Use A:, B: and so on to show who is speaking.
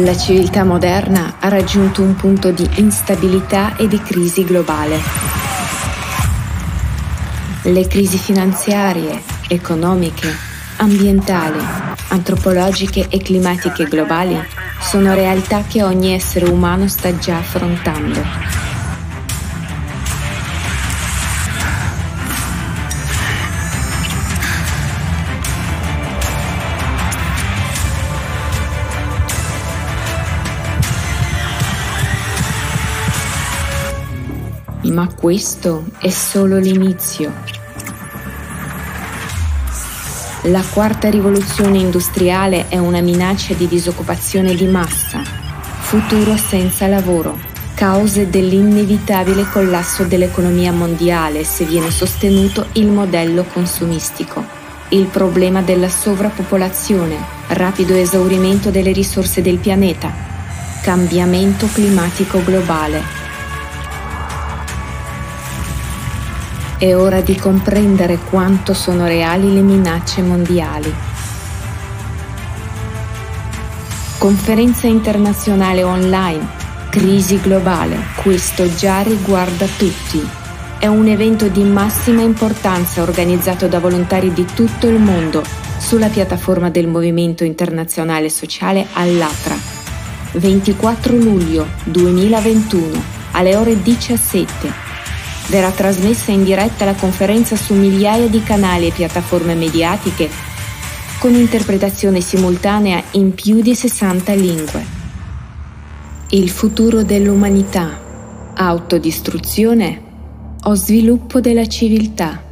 A: La civiltà moderna ha raggiunto un punto di instabilità e di crisi globale. Le crisi finanziarie, economiche, ambientali, antropologiche e climatiche globali sono realtà che ogni essere umano sta già affrontando. Ma questo è solo l'inizio. La quarta rivoluzione industriale è una minaccia di disoccupazione di massa, futuro senza lavoro, cause dell'inevitabile collasso dell'economia mondiale se viene sostenuto il modello consumistico, il problema della sovrappopolazione, rapido esaurimento delle risorse del pianeta, cambiamento climatico globale È ora di comprendere quanto sono reali le minacce mondiali. Conferenza internazionale online, crisi globale, questo già riguarda tutti. È un evento di massima importanza organizzato da volontari di tutto il mondo sulla piattaforma del Movimento Internazionale Sociale all'Atra. 24 luglio 2021 alle ore 17 verrà trasmessa in diretta la conferenza su migliaia di canali e piattaforme mediatiche con interpretazione simultanea in più di 60 lingue. Il futuro dell'umanità, autodistruzione o sviluppo della civiltà?